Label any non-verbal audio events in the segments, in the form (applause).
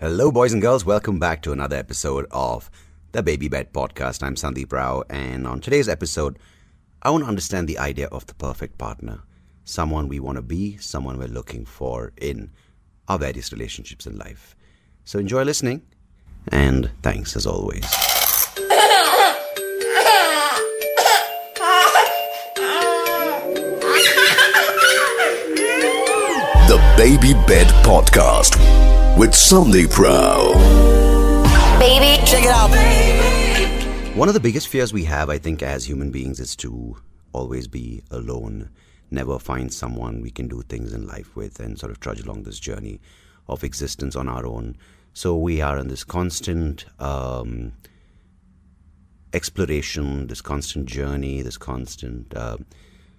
Hello, boys and girls. Welcome back to another episode of the Baby Bed Podcast. I'm Sandeep Rao, and on today's episode, I want to understand the idea of the perfect partner someone we want to be, someone we're looking for in our various relationships in life. So enjoy listening, and thanks as always. The Baby Bed Podcast with Sandeep Rao. Baby, check it out. One of the biggest fears we have, I think, as human beings is to always be alone, never find someone we can do things in life with, and sort of trudge along this journey of existence on our own. So we are in this constant um, exploration, this constant journey, this constant uh,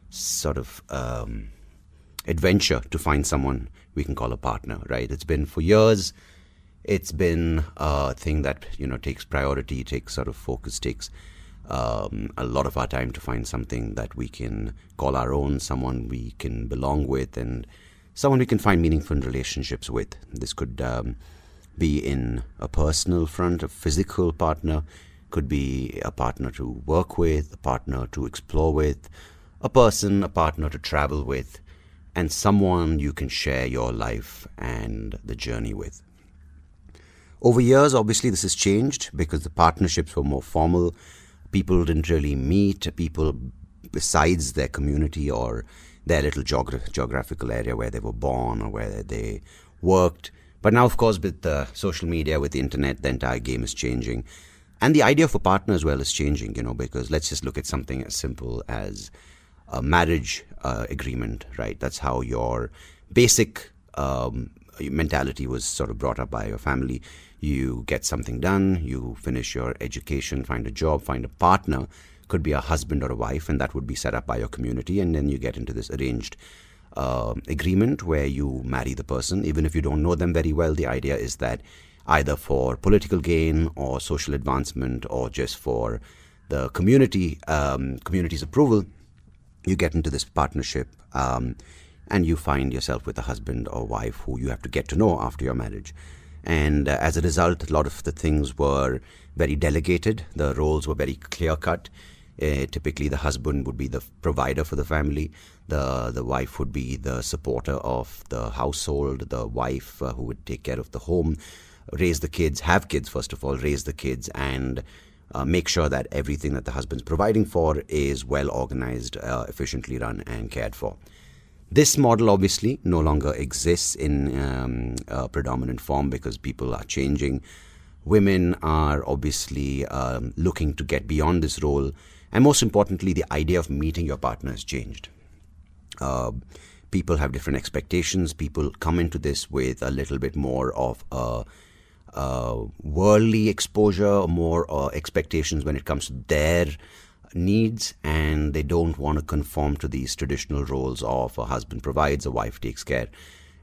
sort of um, adventure to find someone we can call a partner, right? It's been for years. It's been a thing that you know takes priority, takes sort of focus, takes um, a lot of our time to find something that we can call our own, someone we can belong with, and someone we can find meaningful relationships with. This could um, be in a personal front, a physical partner, could be a partner to work with, a partner to explore with, a person, a partner to travel with, and someone you can share your life and the journey with. Over years, obviously, this has changed because the partnerships were more formal. People didn't really meet people besides their community or their little geogra- geographical area where they were born or where they worked. But now, of course, with the social media, with the internet, the entire game is changing. And the idea of a partner as well is changing, you know, because let's just look at something as simple as a marriage uh, agreement, right? That's how your basic um, mentality was sort of brought up by your family. You get something done, you finish your education, find a job, find a partner, could be a husband or a wife, and that would be set up by your community. And then you get into this arranged uh, agreement where you marry the person, even if you don't know them very well. The idea is that either for political gain or social advancement or just for the community um, community's approval, you get into this partnership um, and you find yourself with a husband or wife who you have to get to know after your marriage. And uh, as a result, a lot of the things were very delegated, the roles were very clear cut. Uh, typically, the husband would be the provider for the family, the, the wife would be the supporter of the household, the wife uh, who would take care of the home, raise the kids, have kids, first of all, raise the kids, and uh, make sure that everything that the husband's providing for is well organized, uh, efficiently run, and cared for. This model obviously no longer exists in um, a predominant form because people are changing. Women are obviously um, looking to get beyond this role, and most importantly, the idea of meeting your partner has changed. Uh, people have different expectations. People come into this with a little bit more of a uh, worldly exposure, more uh, expectations when it comes to their needs, and they don't want to conform to these traditional roles of a husband provides, a wife takes care,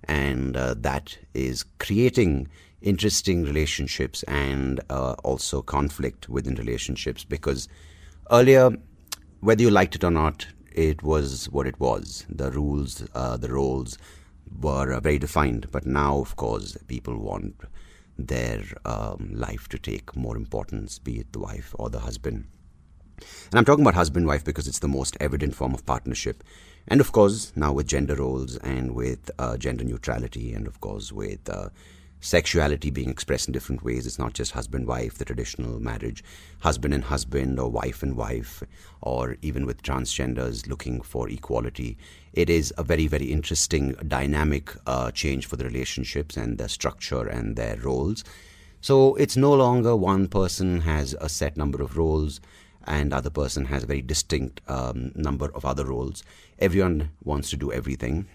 and uh, that is creating interesting relationships and uh, also conflict within relationships because earlier, whether you liked it or not, it was what it was. The rules, uh, the roles were uh, very defined, but now, of course, people want their um, life to take more importance, be it the wife or the husband. And I'm talking about husband wife because it's the most evident form of partnership. And of course, now with gender roles and with uh, gender neutrality, and of course, with uh, sexuality being expressed in different ways, it's not just husband wife, the traditional marriage, husband and husband, or wife and wife, or even with transgenders looking for equality. It is a very, very interesting dynamic uh, change for the relationships and their structure and their roles. So it's no longer one person has a set number of roles and other person has a very distinct um, number of other roles. Everyone wants to do everything.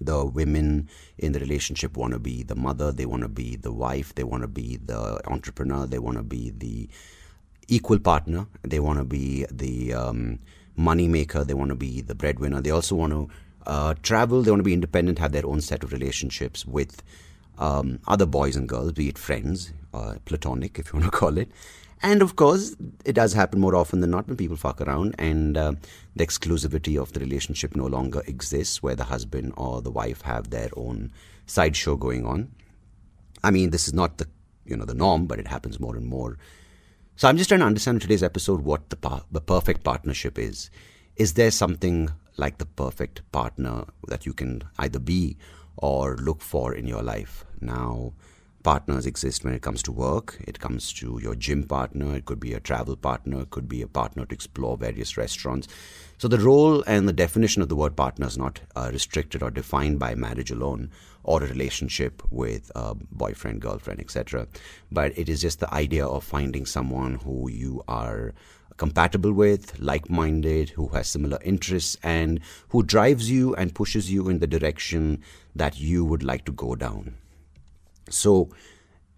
The women in the relationship want to be the mother, they want to be the wife, they want to be the entrepreneur, they want to be the equal partner, they want to be the um, money maker, they want to be the breadwinner, they also want to uh, travel, they want to be independent, have their own set of relationships with um, other boys and girls, be it friends, uh, platonic, if you want to (laughs) call it. And of course, it does happen more often than not when people fuck around and uh, the exclusivity of the relationship no longer exists where the husband or the wife have their own sideshow going on. I mean, this is not the you know the norm, but it happens more and more. So I'm just trying to understand in today's episode what the the perfect partnership is. Is there something like the perfect partner that you can either be or look for in your life? Now, partners exist when it comes to work. It comes to your gym partner. It could be a travel partner. It could be a partner to explore various restaurants. So the role and the definition of the word partner is not uh, restricted or defined by marriage alone or a relationship with a boyfriend, girlfriend, etc. But it is just the idea of finding someone who you are compatible with, like minded, who has similar interests, and who drives you and pushes you in the direction that you would like to go down. So,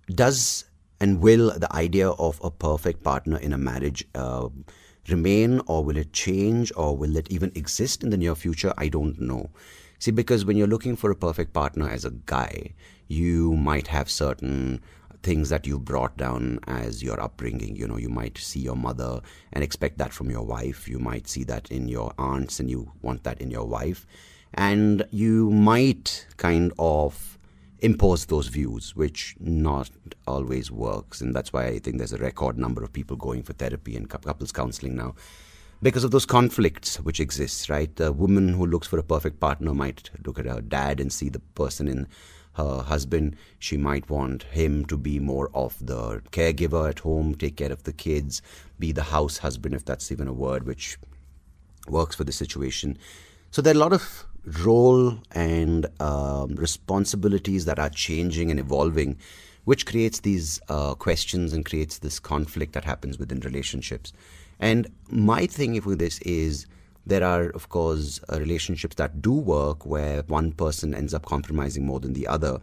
does and will the idea of a perfect partner in a marriage uh, remain, or will it change, or will it even exist in the near future? I don't know. See, because when you're looking for a perfect partner as a guy, you might have certain things that you brought down as your upbringing. You know, you might see your mother and expect that from your wife. You might see that in your aunts and you want that in your wife. And you might kind of impose those views, which not always works. And that's why I think there's a record number of people going for therapy and couples counseling now. Because of those conflicts which exist, right? The woman who looks for a perfect partner might look at her dad and see the person in her husband. She might want him to be more of the caregiver at home, take care of the kids, be the house husband, if that's even a word which works for the situation. So there are a lot of role and um, responsibilities that are changing and evolving, which creates these uh, questions and creates this conflict that happens within relationships. And my thing with this is there are, of course, uh, relationships that do work where one person ends up compromising more than the other.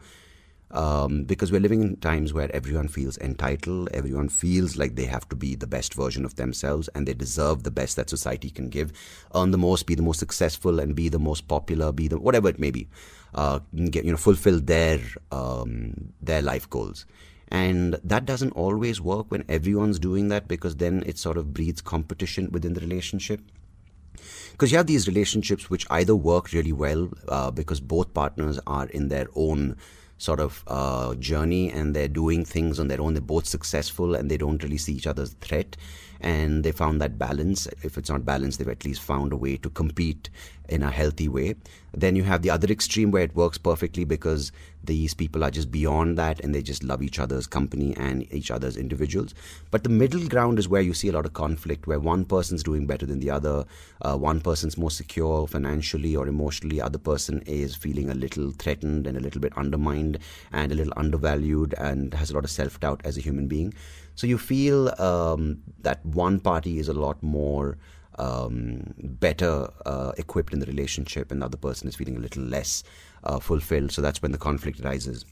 Um, because we're living in times where everyone feels entitled, everyone feels like they have to be the best version of themselves and they deserve the best that society can give, earn the most, be the most successful, and be the most popular, be the whatever it may be, uh, get you know fulfill their um, their life goals. And that doesn't always work when everyone's doing that because then it sort of breeds competition within the relationship. Because you have these relationships which either work really well uh, because both partners are in their own sort of uh, journey and they're doing things on their own. They're both successful and they don't really see each other's threat. And they found that balance. If it's not balanced, they've at least found a way to compete in a healthy way. Then you have the other extreme where it works perfectly because these people are just beyond that and they just love each other's company and each other's individuals. But the middle ground is where you see a lot of conflict, where one person's doing better than the other, uh, one person's more secure financially or emotionally, other person is feeling a little threatened and a little bit undermined and a little undervalued and has a lot of self doubt as a human being. So you feel um, that one party is a lot more um, better uh, equipped in the relationship, and the other person is feeling a little less uh, fulfilled. So that's when the conflict arises.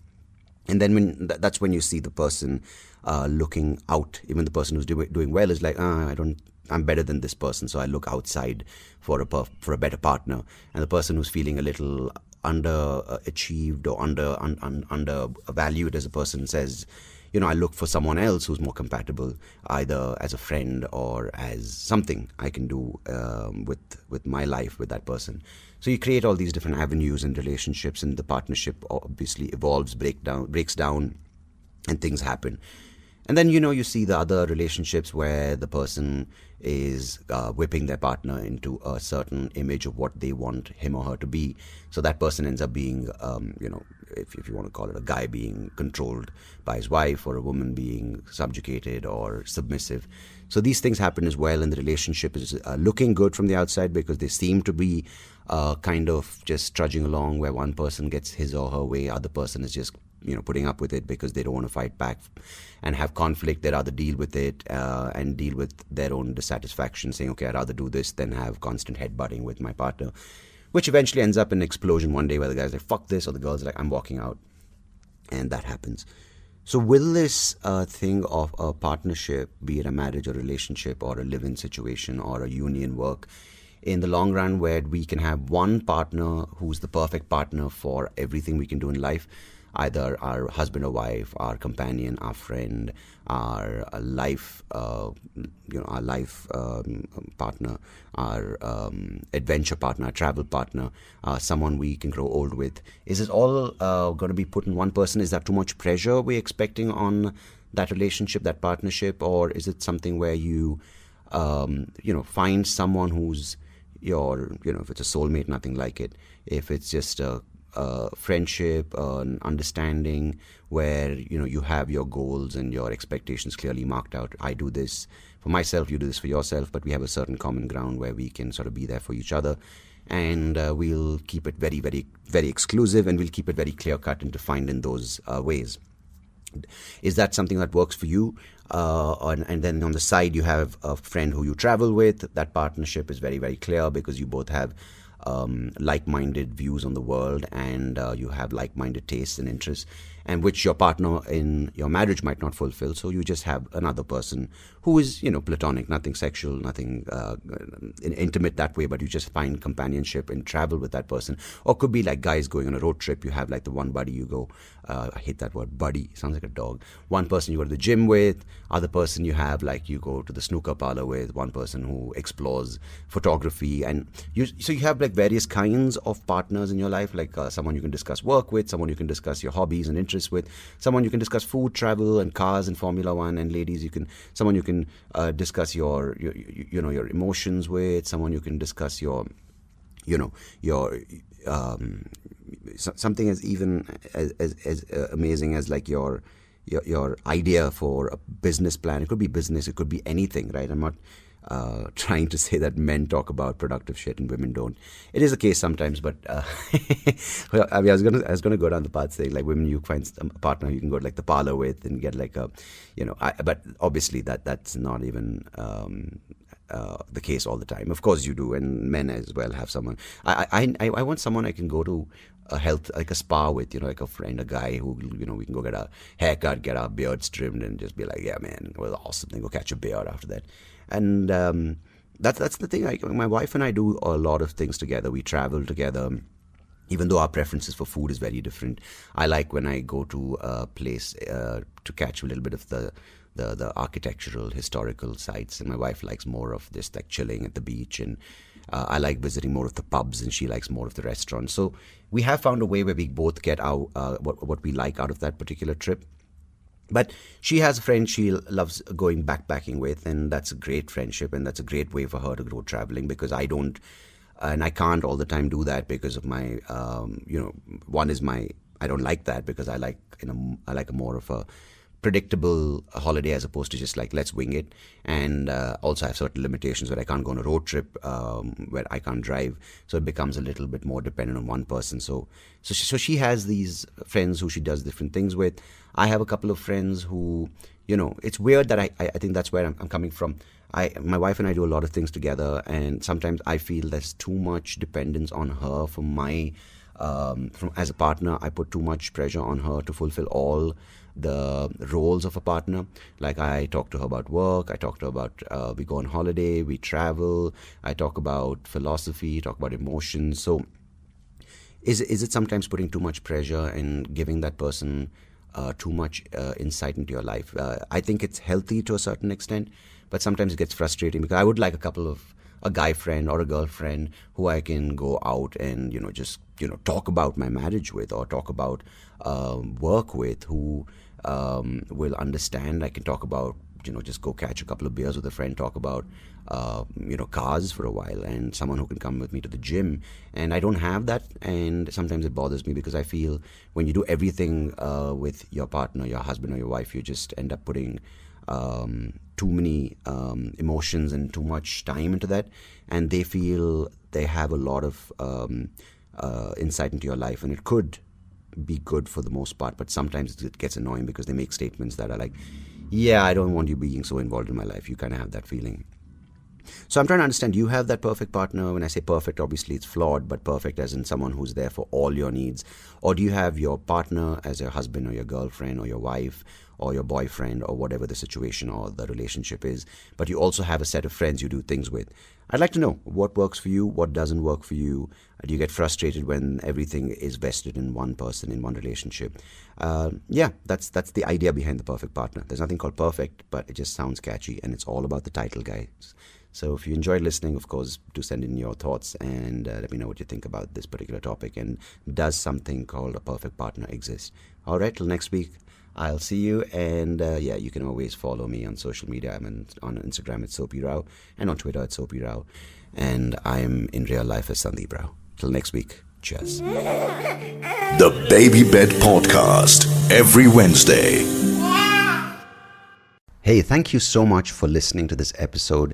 And then when th- that's when you see the person uh, looking out, even the person who's do- doing well is like, ah, I don't, I'm better than this person, so I look outside for a perf- for a better partner. And the person who's feeling a little underachieved or under un- un- undervalued as a person says, you know, I look for someone else who's more compatible, either as a friend or as something I can do um, with with my life with that person. So you create all these different avenues and relationships, and the partnership obviously evolves, break down, breaks down, and things happen. And then you know you see the other relationships where the person is uh, whipping their partner into a certain image of what they want him or her to be. So that person ends up being, um, you know, if, if you want to call it a guy being controlled by his wife or a woman being subjugated or submissive. So these things happen as well, and the relationship is uh, looking good from the outside because they seem to be uh, kind of just trudging along where one person gets his or her way, other person is just you know putting up with it because they don't want to fight back and have conflict they'd rather deal with it uh, and deal with their own dissatisfaction saying okay i'd rather do this than have constant headbutting with my partner which eventually ends up in an explosion one day where the guy's like fuck this or the girl's like i'm walking out and that happens. So will this uh, thing of a partnership be it a marriage or relationship or a live-in situation or a union work in the long run where we can have one partner who's the perfect partner for everything we can do in life either our husband or wife, our companion, our friend, our uh, life, uh, you know, our life um, partner, our um, adventure partner, travel partner, uh, someone we can grow old with. Is it all uh, going to be put in one person? Is that too much pressure we're expecting on that relationship, that partnership, or is it something where you, um, you know, find someone who's your, you know, if it's a soulmate, nothing like it. If it's just a uh, friendship, uh, understanding where you know you have your goals and your expectations clearly marked out. I do this for myself, you do this for yourself, but we have a certain common ground where we can sort of be there for each other, and uh, we'll keep it very, very, very exclusive, and we'll keep it very clear cut and defined in those uh, ways. Is that something that works for you? Uh, and, and, then on the side, you have a friend who you travel with. That partnership is very, very clear because you both have um, like-minded views on the world and uh, you have like-minded tastes and interests and which your partner in your marriage might not fulfill. So you just have another person who is you know platonic nothing sexual nothing uh, intimate that way but you just find companionship and travel with that person. Or could be like guys going on a road trip you have like the one buddy you go uh, i hate that word buddy sounds like a dog. One person you go to the gym with other person you have like you go to the snooker parlor with one person who explores photography. And you so you have like various kinds of partners in your life, like uh, someone you can discuss work with, someone you can discuss your hobbies and interests with, someone you can discuss food, travel, and cars and Formula One, and ladies, you can someone you can uh, discuss your, your you know your emotions with, someone you can discuss your you know your um, something as even as, as, as uh, amazing as like your your, your idea for a business plan. It could be business, it could be anything, right? I'm not uh, (laughs) trying to say that men talk about productive shit and women don't. It is the case sometimes, but uh, (laughs) I mean, I was gonna I was gonna go down the path saying like women, you find a partner you can go to like the parlor with and get like a, you know, I, but obviously that that's not even. Um, uh, the case all the time. Of course, you do, and men as well have someone. I, I, I, I want someone I can go to a health like a spa with you know like a friend a guy who you know we can go get a haircut get our beards trimmed and just be like yeah man it was awesome then go catch a beer after that and um, that's that's the thing. I, my wife and I do a lot of things together. We travel together. Even though our preferences for food is very different, I like when I go to a place uh, to catch a little bit of the the the architectural historical sites and my wife likes more of this like chilling at the beach and uh, I like visiting more of the pubs and she likes more of the restaurants so we have found a way where we both get our uh, what what we like out of that particular trip but she has a friend she loves going backpacking with, and that's a great friendship, and that's a great way for her to go traveling because I don't, and I can't all the time do that because of my, um, you know, one is my, I don't like that because I like, you know, I like more of a predictable holiday as opposed to just like let's wing it. And uh, also I have certain limitations where I can't go on a road trip um, where I can't drive, so it becomes a little bit more dependent on one person. So so she, so she has these friends who she does different things with. I have a couple of friends who you know it's weird that I I, think that's where I'm, I'm coming from. I, my wife and I do a lot of things together, and sometimes I feel there's too much dependence on her for my um, from as a partner. I put too much pressure on her to fulfill all the roles of a partner. Like I talk to her about work, I talk to her about uh, we go on holiday, we travel, I talk about philosophy, talk about emotions. So is is it sometimes putting too much pressure and giving that person uh, too much uh, insight into your life? Uh, I think it's healthy to a certain extent, but sometimes it gets frustrating because I would like a couple of a guy friend or a girlfriend who I can go out and you know just you know talk about my marriage with or talk about uh, work with who um, will understand. I can talk about you know just go catch a couple of beers with a friend, talk about uh, you know cars for a while, and someone who can come with me to the gym. And I don't have that, and sometimes it bothers me because I feel when you do everything uh, with your partner, your husband or your wife, you just end up putting um, too many um, emotions and too much time into that, and they feel they have a lot of um, uh, insight into your life, and it could be good for the most part, but sometimes it gets annoying because they make statements that are like, yeah, I don't want you being so involved in my life. You kind of have that feeling. So I'm trying to understand you have that perfect partner? When I say perfect, obviously it's flawed, but perfect as in someone who's there for all your needs. Or do you have your partner as your husband or your girlfriend or your wife or your boyfriend or whatever the situation or the relationship is, but you also have a set of friends you do things with. I'd like to know what works for you, what doesn't work for you. Do you get frustrated when everything is vested in one person in one relationship? Uh, yeah, that's that's the idea behind the perfect partner. There's nothing called perfect, but it just sounds catchy, and it's all about the title, guys. So if you enjoyed listening, of course, do send in your thoughts and uh, let me know what you think about this particular topic. And does something called a perfect partner exist? All right, till next week. I'll see you. And uh, yeah, you can always follow me on social media. I'm in, on Instagram at Soapy Rao and on Twitter at Soapy Rao. And I'm in real life as Sandeep Rao. Till next week. Cheers. (laughs) The Baby Bed Podcast. Every Wednesday. Hey, thank you so much for listening to this episode.